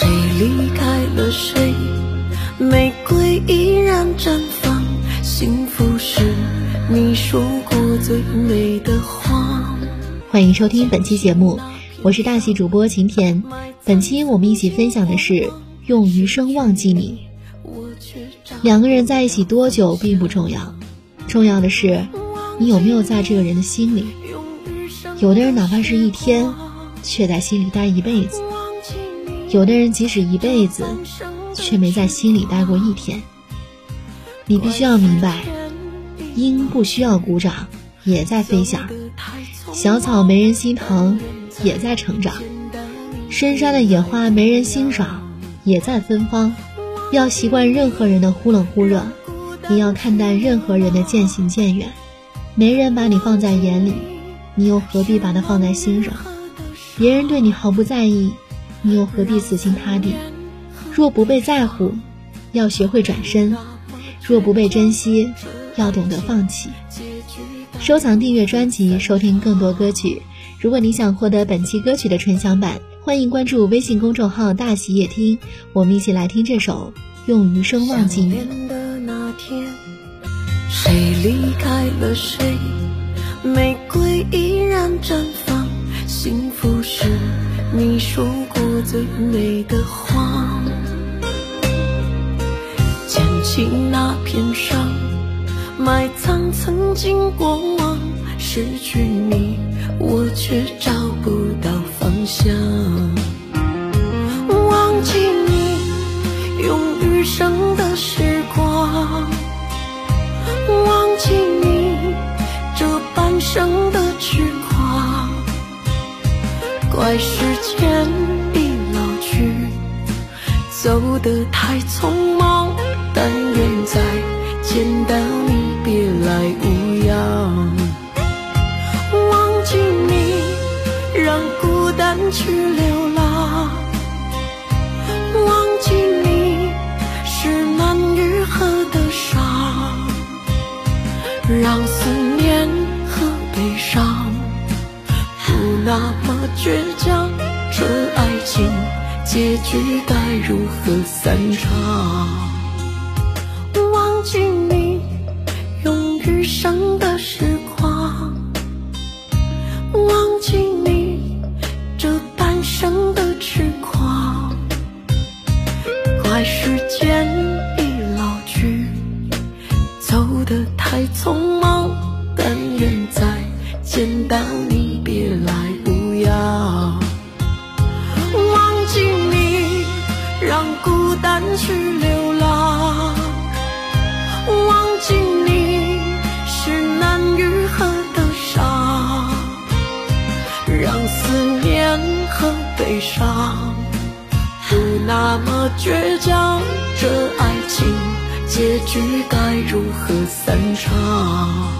谁离开了谁，玫瑰依然绽放。幸福是你说过最美的话。欢迎收听本期节目，我是大喜主播晴田。本期我们一起分享的是用余生忘记你。两个人在一起多久并不重要，重要的是你有没有在这个人的心里。有的人哪怕是一天，却在心里待一辈子；有的人即使一辈子，却没在心里待过一天。你必须要明白，鹰不需要鼓掌，也在飞翔；小草没人心疼，也在成长；深山的野花没人欣赏，也在芬芳。要习惯任何人的忽冷忽热，也要看淡任何人的渐行渐远。没人把你放在眼里。你又何必把它放在心上？别人对你毫不在意，你又何必死心塌地？若不被在乎，要学会转身；若不被珍惜，要懂得放弃。收藏、订阅专辑，收听更多歌曲。如果你想获得本期歌曲的纯享版，欢迎关注微信公众号“大喜夜听”，我们一起来听这首《用余生忘记你》。谁离开了谁？玫瑰依然绽放，幸福是你说过最美的话。捡起那片伤，埋藏曾经过往。失去你，我却找不到方向。忘记你，用余生的时光。忘记你。这半生的痴狂，怪时间已老去，走得太匆忙。但愿再见到你，别来无恙。忘记你，让孤单去流浪。忘记你，是难愈合的伤，让思念和。悲伤那么倔强，这爱情结局该如何散场？忘记你，用余生的时光，忘记你这半生的痴狂，怪时间已老去，走得太匆忙，你，别来无恙。忘记你，让孤单去流浪。忘记你，是难愈合的伤。让思念和悲伤不那么倔强。这爱情结局该如何散场？